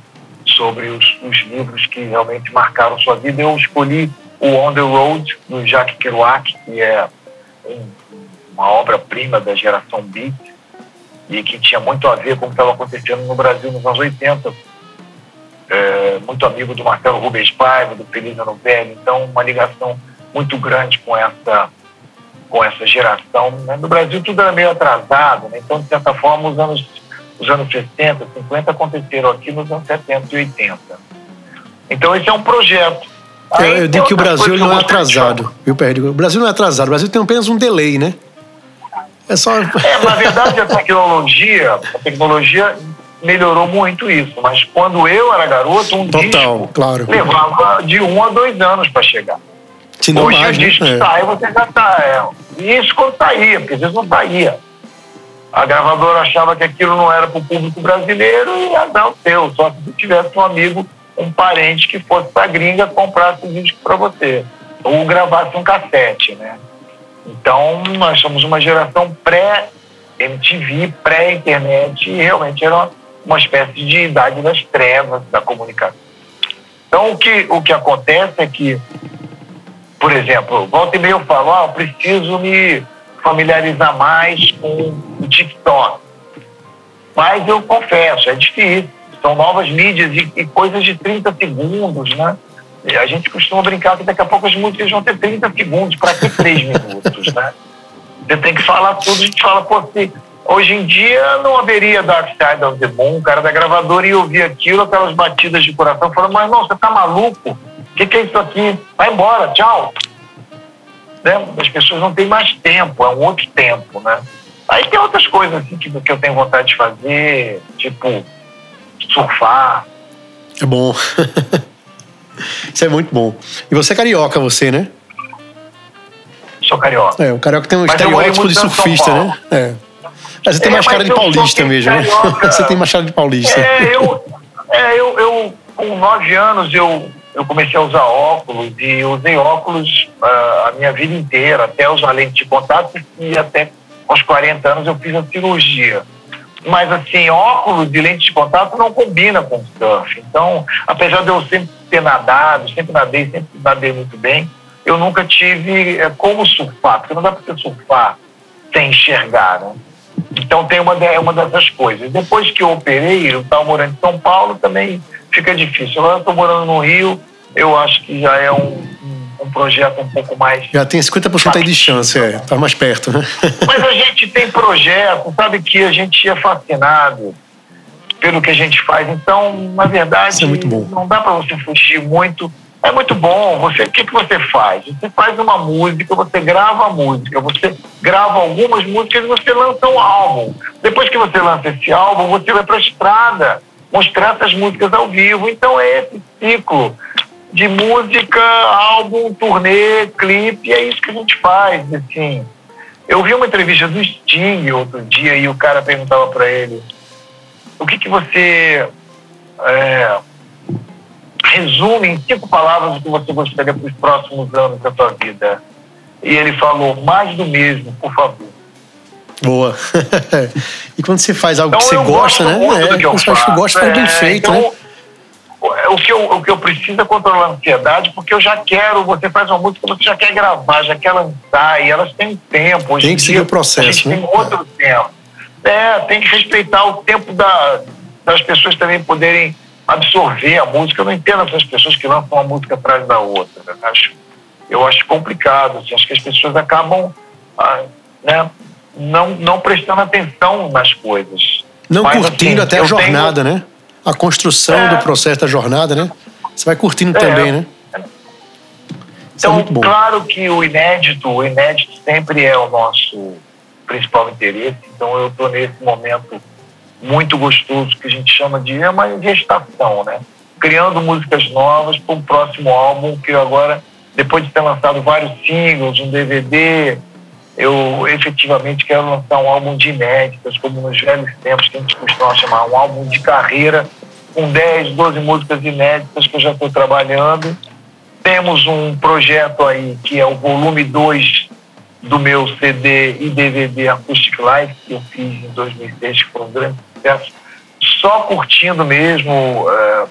sobre os, os livros que realmente marcaram sua vida. Eu escolhi o On the Road, do Jacques Kerouac, que é um, uma obra-prima da geração Beat e que tinha muito a ver com o que estava acontecendo no Brasil nos anos 80. É, muito amigo do Marcelo Rubens Paiva, do Feliz Ano Velho, então uma ligação muito grande com essa com essa geração. Né? No Brasil tudo era meio atrasado, né? então de certa forma os anos os anos 60, 50 aconteceram aqui nos anos 70 e 80. Então, esse é um projeto. Aí, eu, eu digo que o Brasil não é atrasado. Viu, O Brasil não é atrasado. O Brasil tem apenas um delay, né? É só. É, na verdade, a tecnologia, a tecnologia melhorou muito isso. Mas quando eu era garoto, um Total, disco claro. levava de um a dois anos para chegar. Se não Hoje mais, o né? disco É. sai, você já tá. É, e isso quando saía, porque vezes não saía. A gravadora achava que aquilo não era para o público brasileiro e azar o seu. Só se você tivesse um amigo, um parente que fosse para gringa, comprasse o disco para você. Ou gravasse um cassete, né? Então, nós somos uma geração pré-MTV, pré-internet, e realmente era uma, uma espécie de idade das trevas da comunicação. Então, o que, o que acontece é que, por exemplo, volta e meia eu falo, ah, eu preciso me familiarizar mais com o TikTok. Mas eu confesso, é difícil. São novas mídias e, e coisas de 30 segundos, né? E a gente costuma brincar que daqui a pouco as músicas vão ter 30 segundos, para que 3 minutos, né? Você tem que falar tudo, a gente fala, pô, se, hoje em dia não haveria Dark Side of the Moon, o cara da gravadora ia ouvir aquilo, aquelas batidas de coração, falando, mas não, você tá maluco? O que, que é isso aqui? Vai embora, tchau. Né? As pessoas não têm mais tempo, é um outro tempo, né? Aí tem outras coisas assim que, que eu tenho vontade de fazer, tipo surfar. É bom. <laughs> Isso é muito bom. E você é carioca, você, né? Sou carioca. É, o carioca tem um Mas estereótipo de surfista, né? É. Mas você tem É, mais cara de paulista mesmo, né? <laughs> Você tem mais cara de paulista. É, eu, é, eu, eu com nove anos eu, eu comecei a usar óculos e usei óculos ah, a minha vida inteira, até usar lente de contato e até aos 40 anos eu fiz a cirurgia. Mas assim, óculos e lente de contato não combina com surf. Então, apesar de eu sempre ter nadado, sempre nadei, sempre nadei muito bem, eu nunca tive é, como surfar, porque não dá para você surfar sem enxergar, né? Então tem uma, de- é uma dessas coisas. Depois que eu operei, eu estava morando em São Paulo, também fica difícil. Agora eu estou morando no Rio, eu acho que já é um, um- projeto um pouco mais. Já tem 50% aí de chance, é. Tá mais perto, né? <laughs> Mas a gente tem projeto, sabe que a gente é fascinado pelo que a gente faz. Então, na verdade, é muito bom. não dá para você fugir muito. É muito bom. Você, o que, que você faz? Você faz uma música, você grava a música, você grava algumas músicas e você lança um álbum. Depois que você lança esse álbum, você vai para a estrada mostrar essas músicas ao vivo. Então é esse ciclo de música, álbum, turnê, clipe, é isso que a gente faz, assim. Eu vi uma entrevista do Sting outro dia e o cara perguntava para ele o que, que você é, resume em cinco palavras o que você gostaria para os próximos anos da sua vida. E ele falou, mais do mesmo, por favor. Boa. <laughs> e quando você faz algo Então que você gosta, né? É, que eu você que faço. gosta, faz bem É, feito, então, né? O que, eu, o que eu preciso é controlar a ansiedade, porque eu já quero, você faz uma música, você já quer gravar, já quer lançar, e elas têm tempo. Hoje Tem em que seguir o processo, né? tem outro tempo. É, tem que respeitar o tempo da, das pessoas também poderem absorver a música. Eu não entendo essas pessoas que lançam uma música atrás da outra. né? Acho, eu acho complicado. assim, acho que as pessoas acabam ah, né, não, não prestando atenção nas coisas. Não Mas, curtindo assim, até a jornada, né? A construção É. do processo da jornada, né? Você vai curtindo É. também, né? É Então, bom. claro que o inédito, o inédito sempre é o nosso principal interesse. Então, eu estou nesse momento muito gostoso que a gente chama de é uma gestação, né? Criando músicas novas para um próximo álbum que agora, depois de ter lançado vários singles, um DVD, eu efetivamente quero lançar um álbum de inéditas, como nos velhos tempos que a gente costuma chamar, um álbum de carreira, com 10, 12 músicas inéditas que eu já estou trabalhando. Temos um projeto aí que é o volume 2 do meu CD e DVD Acoustic Live, que eu fiz em 2006, que foi um grande sucesso, só curtindo mesmo eh,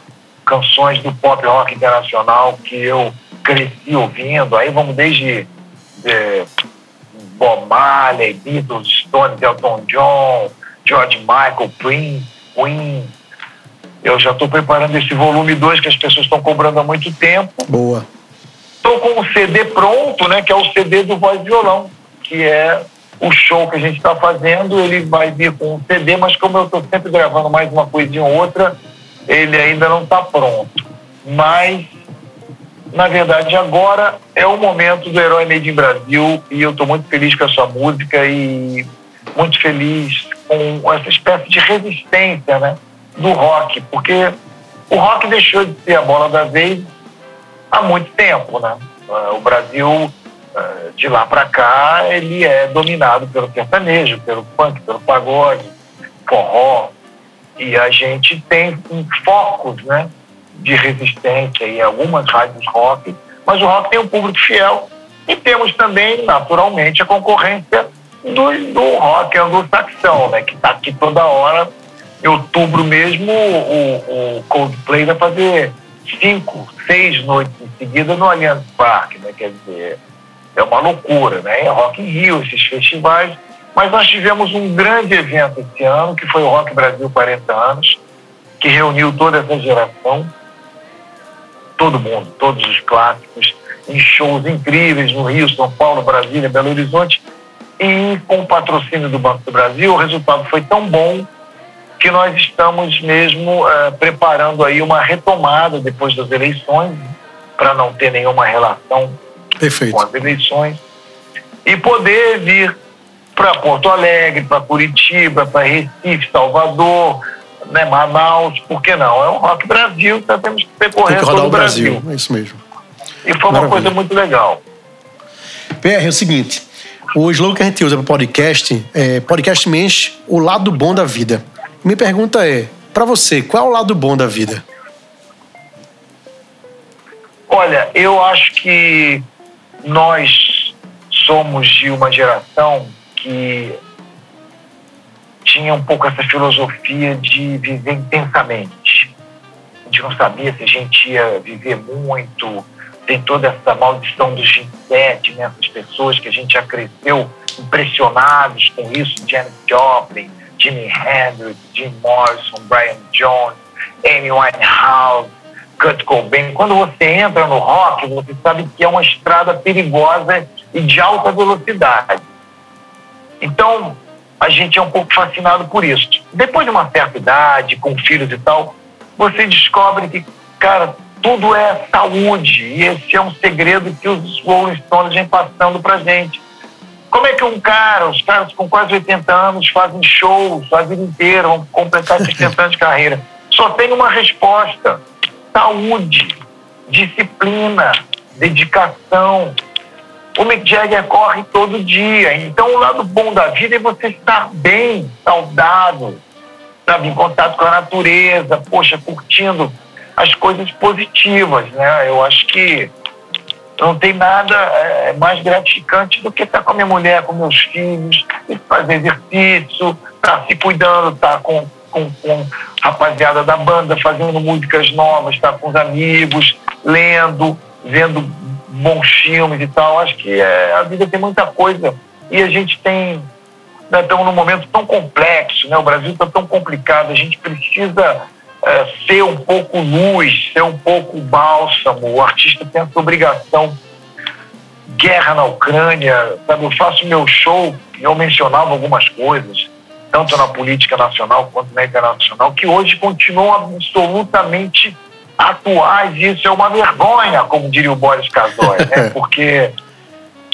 canções do pop rock internacional que eu cresci ouvindo. Aí vamos desde eh, Bob Marley, Beatles, Stones, Elton John, George Michael, Prince, Queen. Eu já estou preparando esse volume 2 que as pessoas estão cobrando há muito tempo. Boa. Estou com o CD pronto, né, que é o CD do Voz Violão, que é o show que a gente está fazendo. Ele vai vir com um CD, mas como eu estou sempre gravando mais uma coisinha ou outra, ele ainda não está pronto. Mas, na verdade, agora é o momento do Herói Made in Brasil e eu estou muito feliz com essa música e muito feliz com essa espécie de resistência, né? do rock, porque o rock deixou de ser a bola da vez há muito tempo, né? Ah, o Brasil, ah, de lá para cá, ele é dominado pelo sertanejo, pelo punk, pelo pagode, forró, e a gente tem focos, né? De resistência em algumas rádios rock, mas o rock tem um público fiel e temos também, naturalmente, a concorrência do, do rock anglo-saxão, né? Que está aqui toda hora. Em outubro mesmo, o, o Coldplay vai fazer cinco, seis noites em seguida no Allianz Parque, né? Quer dizer, é uma loucura, né? É Rock in Rio, esses festivais. Mas nós tivemos um grande evento esse ano, que foi o Rock Brasil 40 anos, que reuniu toda essa geração, todo mundo, todos os clássicos, em shows incríveis no Rio, São Paulo, Brasília, Belo Horizonte. E com o patrocínio do Banco do Brasil, o resultado foi tão bom que nós estamos mesmo uh, preparando aí uma retomada depois das eleições, para não ter nenhuma relação Perfeito. com as eleições, e poder vir para Porto Alegre, para Curitiba, para Recife, Salvador, né, Manaus, por que não? É um Rock Brasil, então temos que percorrer todo o Brasil. Brasil. É isso mesmo. E foi uma Maravilha. coisa muito legal. PR, é o seguinte, o slogan que a gente usa para podcast é podcast mente o lado bom da vida. Minha pergunta é, para você, qual é o lado bom da vida? Olha, eu acho que nós somos de uma geração que tinha um pouco essa filosofia de viver intensamente. A gente não sabia se a gente ia viver muito, tem toda essa maldição dos 27, né? essas pessoas que a gente já cresceu impressionados com isso, Janet Joplin, Jimi Hendrix, Jim Morrison, Brian Jones, Amy Winehouse, Kurt Cobain. Quando você entra no rock, você sabe que é uma estrada perigosa e de alta velocidade. Então, a gente é um pouco fascinado por isso. Depois de uma certa idade, com filhos e tal, você descobre que, cara, tudo é saúde. E esse é um segredo que os Rolling Stones vem passando pra gente. Como é que um cara, os caras com quase 80 anos fazem shows a vida inteira, vão completar <laughs> 60 anos de carreira? Só tem uma resposta: saúde, disciplina, dedicação. O Mick Jagger corre todo dia. Então, o lado bom da vida é você estar bem, saudável, sabe, em contato com a natureza, poxa, curtindo as coisas positivas, né? Eu acho que não tem nada é, mais gratificante do que estar com a minha mulher, com meus filhos, fazer exercício, estar tá se cuidando, estar tá com, com, com a rapaziada da banda, fazendo músicas novas, estar tá com os amigos, lendo, vendo bons filmes e tal. Acho que é, a vida tem muita coisa e a gente tem. Né, estamos num momento tão complexo, né? o Brasil está tão complicado, a gente precisa é, ser um pouco luz, ser um pouco bálsamo. O artista tem essa obrigação. Guerra na Ucrânia, sabe? Eu faço meu show e eu mencionava algumas coisas, tanto na política nacional quanto na internacional, que hoje continuam absolutamente atuais. E isso é uma vergonha, como diria o Boris Casoy, né? <laughs> Porque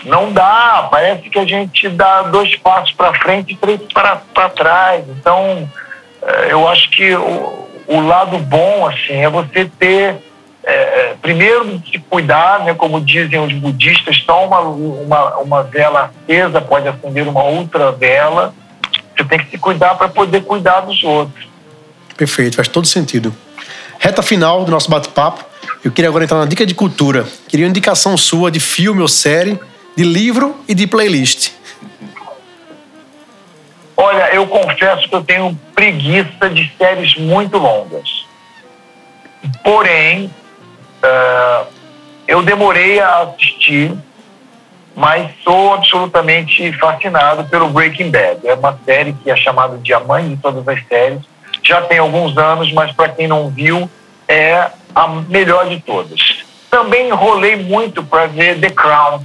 não dá, parece que a gente dá dois passos para frente e três para trás. Então, é, eu acho que o lado bom, assim, é você ter, é, é, primeiro, se cuidar, né, como dizem os budistas, só uma, uma, uma vela acesa pode acender uma outra vela. Você tem que se cuidar para poder cuidar dos outros. Perfeito, faz todo sentido. Reta final do nosso bate-papo. Eu queria agora entrar na dica de cultura. Queria uma indicação sua de filme ou série, de livro e de playlist. Olha, eu confesso que eu tenho preguiça de séries muito longas. Porém, uh, eu demorei a assistir, mas sou absolutamente fascinado pelo Breaking Bad. É uma série que é chamada de a mãe de todas as séries. Já tem alguns anos, mas para quem não viu, é a melhor de todas. Também enrolei muito para ver The Crown.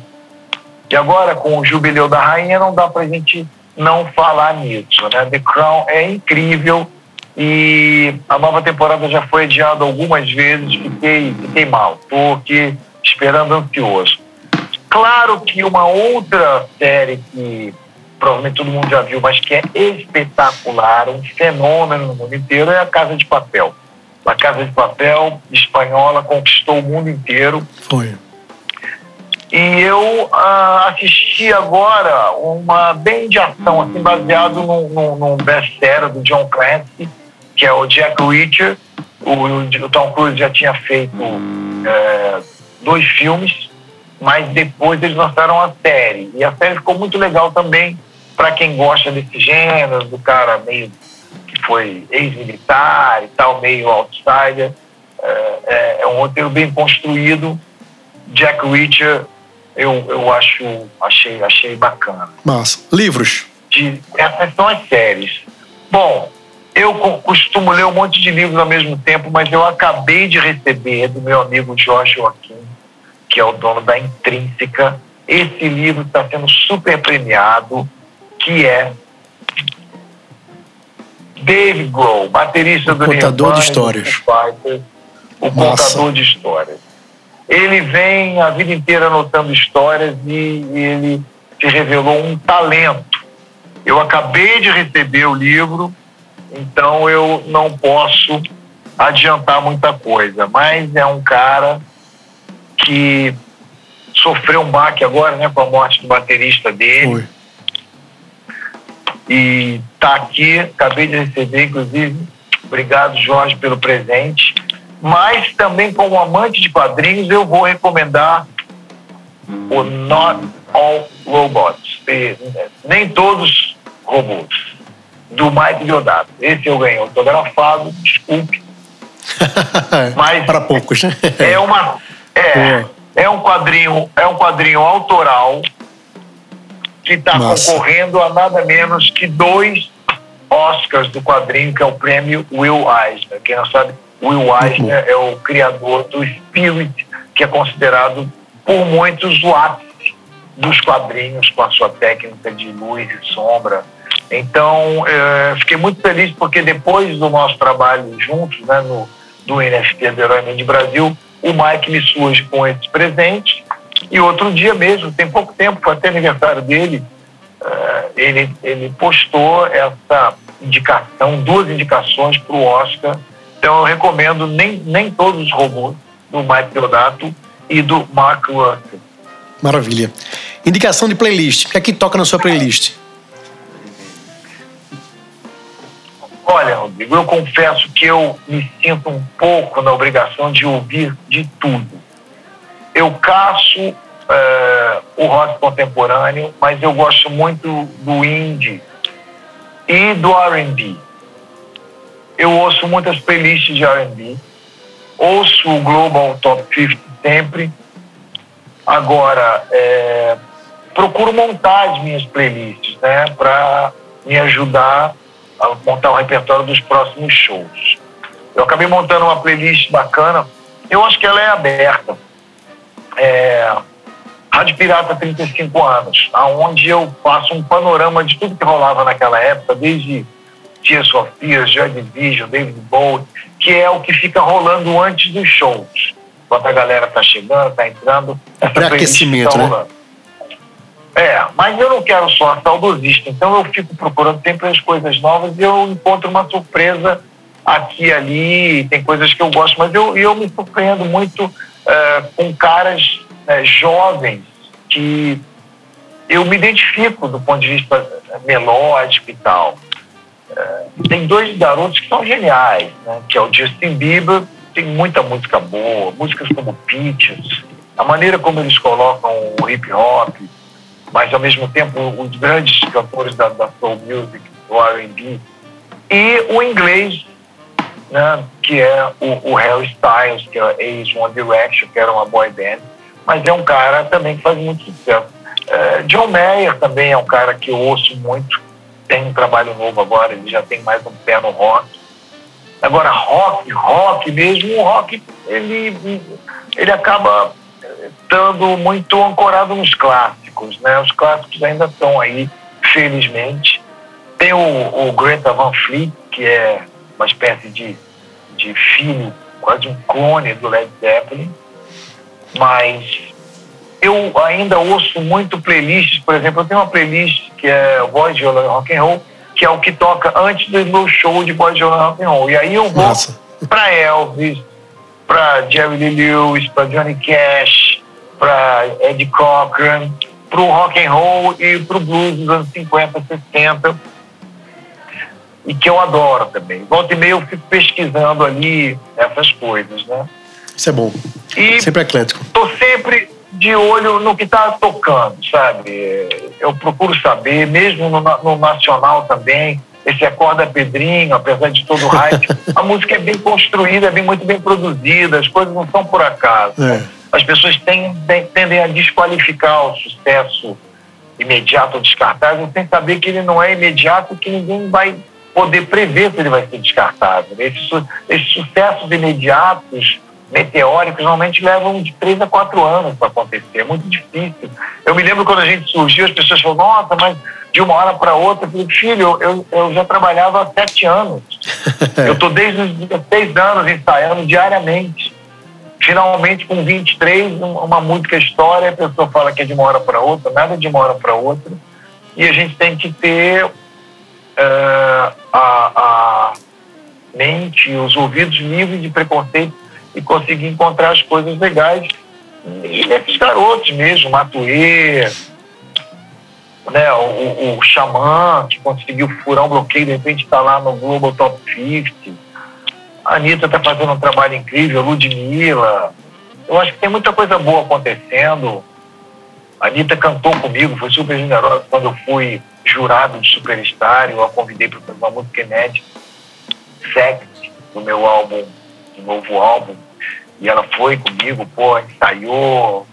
E agora, com o jubileu da rainha, não dá para a gente não falar nisso. Né? The Crown é incrível e a nova temporada já foi adiada algumas vezes, fiquei, fiquei mal, estou aqui esperando ansioso. Claro que uma outra série que provavelmente todo mundo já viu, mas que é espetacular, um fenômeno no mundo inteiro, é a Casa de Papel. A Casa de Papel espanhola conquistou o mundo inteiro. Foi. E eu ah, assisti agora uma bem de ação, assim, baseado num, num, num best-seller do John Clancy, que é o Jack Reacher. O, o Tom Cruise já tinha feito é, dois filmes, mas depois eles lançaram a série. E a série ficou muito legal também para quem gosta desse gênero, do cara meio que foi ex-militar e tal, meio outsider. É, é, é um roteiro bem construído. Jack Reacher eu, eu acho, achei, achei bacana. Massa. Livros? De, essas são as séries. Bom, eu costumo ler um monte de livros ao mesmo tempo, mas eu acabei de receber do meu amigo Jorge Joaquim, que é o dono da Intrínseca, esse livro está sendo super premiado, que é Dave Grohl, baterista do Contador Nirvana, de histórias. Fighters, o Massa. contador de histórias ele vem a vida inteira anotando histórias e ele se revelou um talento. Eu acabei de receber o livro, então eu não posso adiantar muita coisa, mas é um cara que sofreu um baque agora, né, com a morte do baterista dele. Foi. E tá aqui, acabei de receber, inclusive. Obrigado, Jorge, pelo presente mas também como amante de quadrinhos eu vou recomendar o Not All Robots, nem todos robôs, do Mike Diodato. Esse eu ganhei autografado, desculpe. <laughs> mas para poucos, né? é uma é, é um quadrinho, é um quadrinho autoral que está concorrendo a nada menos que dois Oscars do quadrinho, que é o prêmio Will Eisner. Quem não sabe, Will Eisner é o criador do Spirit, que é considerado por muitos o ápice dos quadrinhos com a sua técnica de luz e sombra. Então, é, fiquei muito feliz porque depois do nosso trabalho juntos, né, no, do NFT do Herói de Brasil, o Mike me surge com esse presente e outro dia mesmo, tem pouco tempo, foi até aniversário dele, é, ele, ele postou essa indicação, duas indicações para o Oscar então eu recomendo nem, nem todos os robôs do Mike Deodato e do Mark Russell. Maravilha. Indicação de playlist. O que é que toca na sua playlist? Olha, Rodrigo, eu confesso que eu me sinto um pouco na obrigação de ouvir de tudo. Eu caço uh, o rock contemporâneo, mas eu gosto muito do indie e do R&B eu ouço muitas playlists de R&B, ouço o Global Top 50 sempre. Agora, é, procuro montar as minhas playlists, né, para me ajudar a montar o repertório dos próximos shows. Eu acabei montando uma playlist bacana. Eu acho que ela é aberta. É, Rádio Pirata 35 anos, aonde eu faço um panorama de tudo que rolava naquela época, desde For Fears, Joy Division, David Bowie, que é o que fica rolando antes dos shows. Enquanto a galera tá chegando, tá entrando, essa aquecimento, tá né? É, mas eu não quero só saudosista, então eu fico procurando sempre as coisas novas e eu encontro uma surpresa aqui e ali, tem coisas que eu gosto, mas eu, eu me surpreendo muito uh, com caras uh, jovens que eu me identifico do ponto de vista melódico e tal. É, tem dois garotos que são geniais, né? que é o Justin Bieber, tem muita música boa, músicas como Peaches, a maneira como eles colocam o hip hop, mas ao mesmo tempo os grandes cantores da, da soul music, do R&B, e o inglês, né? que é o, o Harry Styles, que é ex One Direction, que era uma boy band, mas é um cara também que faz muito sucesso. É, John Mayer também é um cara que eu ouço muito, tem um trabalho novo agora, ele já tem mais um pé no rock. Agora, rock, rock mesmo, o rock, ele, ele acaba estando muito ancorado nos clássicos, né? Os clássicos ainda estão aí, felizmente. Tem o, o Greta Van Fleet, que é uma espécie de, de filho, quase um clone do Led Zeppelin, mas eu ainda ouço muito playlists, por exemplo, eu tenho uma playlist que é voz de violão rock and roll, que é o que toca antes do meu show de voz de violão rock and roll. E aí eu vou para Elvis, para Jerry Lee Lewis, para Johnny Cash, para Eddie Cochran, para o rock and roll e para o blues dos anos 50, 60 e que eu adoro também. Volta e meia eu fico pesquisando ali essas coisas, né? Isso é bom. E sempre eclético. Estou sempre de olho no que está tocando, sabe? Eu procuro saber, mesmo no, no, nacional também, esse Acorda Pedrinho, apesar de todo o hype, <laughs> a música é bem construída, é bem, muito bem produzida, as coisas não são por acaso. É. As pessoas tendem, tendem a desqualificar o sucesso imediato ou descartável sem saber que ele não é imediato, que ninguém vai poder prever se ele vai ser descartável. Esses, esses sucessos imediatos, meteóricos, normalmente levam de três a quatro anos para acontecer. É muito difícil. Eu me lembro quando a gente surgiu, as pessoas falaram, nossa, mas de uma hora para outra, eu falei, filho, eu, eu já trabalhava há sete anos. <laughs> eu estou desde os 16 anos ensaiando diariamente. Finalmente, com 23, uma música história, a pessoa fala que é de uma hora para outra, nada de uma hora para outra. E a gente tem que ter uh, a, a mente, os ouvidos livres de preconceito e conseguir encontrar as coisas legais. E nesses garotos mesmo, Matuê, né, o, o Xamã, que conseguiu furar um bloqueio, de repente está lá no Global Top 50. A Anitta está fazendo um trabalho incrível, Ludmilla. Eu acho que tem muita coisa boa acontecendo. A Anitta cantou comigo, foi super generosa quando eu fui jurado de Superstar, eu a convidei para fazer uma música inédita, Sex, do meu álbum, do novo álbum, e ela foi comigo, pô, ensaiou,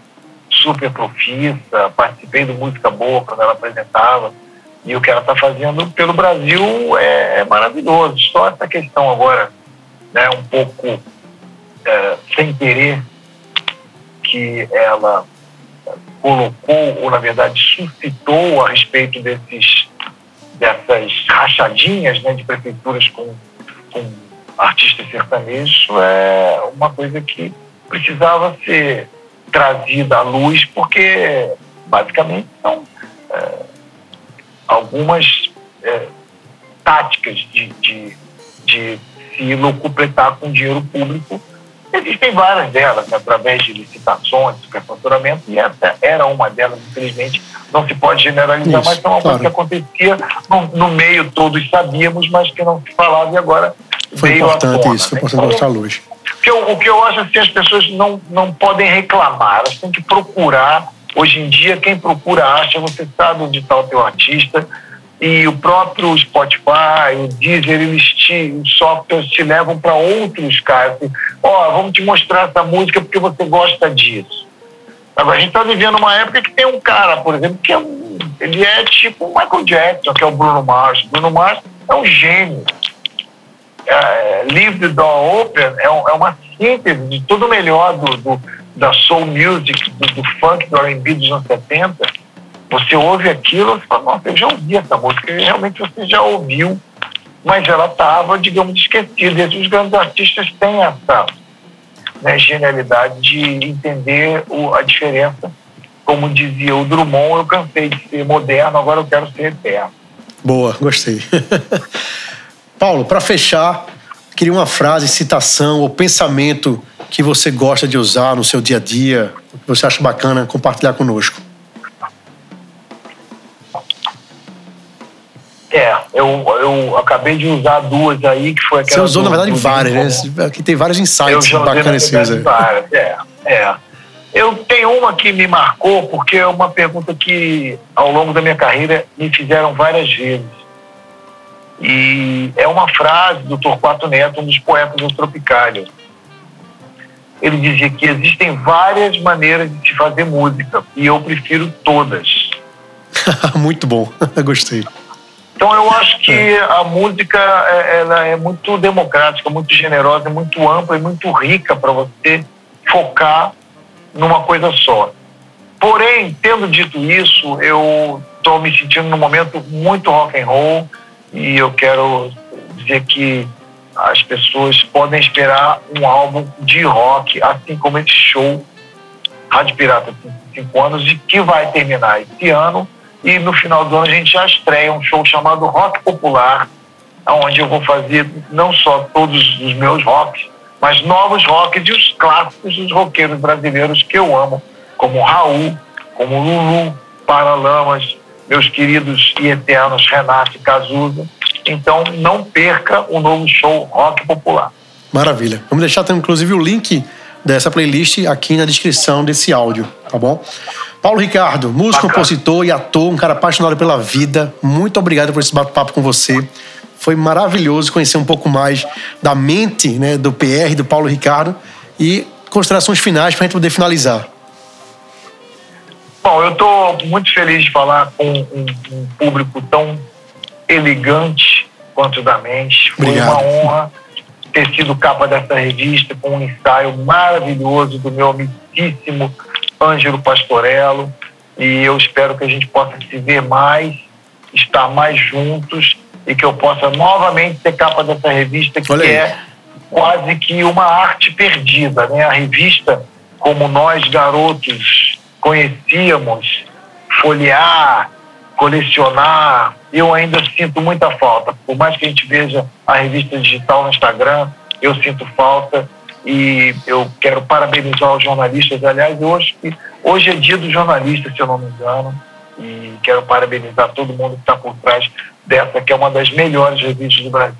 super profissa, participei do Música Boa quando ela apresentava, e o que ela está fazendo pelo Brasil é, é, maravilhoso. Só essa questão agora, né, um pouco é, sem querer, que ela colocou, ou na verdade suscitou a respeito desses, dessas rachadinhas né, de prefeituras com, com artistas sertanejos é uma coisa que precisava ser trazida à luz, porque basicamente são é, algumas é, táticas de, de, de se locupletar com dinheiro público Existem várias delas, através de licitações, superfaturamento, e essa era uma delas, infelizmente, não se pode generalizar, isso, mas é uma claro. coisa que acontecia no, no, meio, todos sabíamos, mas que não se falava e agora foi importante tona, isso, foi importante então, mostrar a luz. O que, eu, o que eu acho assim, as pessoas não, não podem reclamar, elas têm que procurar. Hoje em dia, quem procura acha, você sabe onde está o teu artista, e o próprio Spotify, o Deezer, eles te, os softwares te levam para outros casos. Ó, oh, vamos te mostrar essa música porque você gosta disso. Agora, a gente está vivendo uma época que tem um cara, por exemplo, que é ele é tipo o Michael Jackson, que é o Bruno Mars. Bruno Mars é um gênio. É, Leave the Open é, é, uma síntese de tudo melhor do, do da soul music, do, do funk, do R&B dos anos 70 você ouve aquilo e fala, nossa, eu já ouvi essa música, realmente você já ouviu, mas ela estava, digamos, esquecida. E os grandes artistas têm essa né, genialidade de entender o, a diferença. Como dizia o Drummond, eu cansei de ser moderno, agora eu quero ser eterno. Boa, gostei. <laughs> Paulo, para fechar, queria uma frase, citação ou pensamento que você gosta de usar no seu dia a dia, que você acha bacana compartilhar conosco. É, eu, eu acabei de usar duas aí, que foi aquela. Você usou, do, na verdade, várias, né? Aqui tem vários insights bacanas você várias, é, é. Eu tenho uma que me marcou, porque é uma pergunta que, ao longo da minha carreira, me fizeram várias vezes. E é uma frase do Torquato Neto, um dos poetas do Tropicália. Ele dizia que existem várias maneiras de se fazer música, e eu prefiro todas. <laughs> Muito bom, <laughs> gostei. Então eu acho que é. a música é, ela é muito democrática, muito generosa, muito ampla e muito rica para você focar numa coisa só. Porém, tendo dito isso, eu estou me sentindo num momento muito rock and roll e eu quero dizer que as pessoas podem esperar um álbum de rock, assim como esse show Rádio Pirata 55 anos, e que vai terminar esse ano. E no final do ano a gente já estreia um show chamado Rock Popular, onde eu vou fazer não só todos os meus rocks, mas novos rocks e os clássicos dos roqueiros brasileiros que eu amo, como Raul, como Lulu, Paralamas, meus queridos e eternos Renato e Cazuza. Então não perca o novo show Rock Popular. Maravilha. Vamos deixar inclusive o link dessa playlist aqui na descrição desse áudio, tá bom? Paulo Ricardo, músico, Bacana. compositor e ator, um cara apaixonado pela vida. Muito obrigado por esse bate-papo com você. Foi maravilhoso conhecer um pouco mais da mente né, do PR, do Paulo Ricardo. E considerações finais para a gente poder finalizar. Bom, eu estou muito feliz de falar com um, um, público tão elegante quanto da mente. Foi Obrigado. uma honra ter sido capa dessa revista com um ensaio maravilhoso do meu amicíssimo Ângelo Pastorello. E eu espero que a gente possa se ver mais, estar mais juntos e que eu possa novamente ser capa dessa revista que é quase que uma arte perdida, né? A revista, como nós garotos conhecíamos, folhear, colecionar, eu ainda sinto muita falta. Por mais que a gente veja a revista digital no Instagram, eu sinto falta e eu quero parabenizar os jornalistas. Aliás, hoje, hoje é dia do jornalista, se eu não me engano, e quero parabenizar todo mundo que está por trás dessa, que é uma das melhores revistas do Brasil.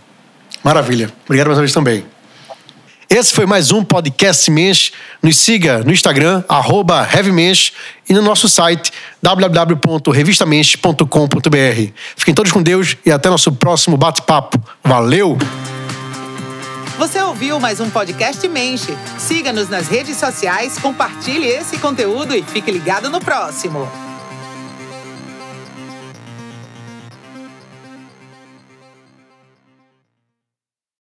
Maravilha. Obrigado mais uma vez também. Esse foi mais um podcast Mensch. Nos siga no Instagram, arroba HeavyMensch, e no nosso site www.revistamensch.com.br. Fiquem todos com Deus e até nosso próximo bate-papo. Valeu! Você ouviu mais um podcast Mensch. Siga-nos nas redes sociais, compartilhe esse conteúdo e fique ligado no próximo.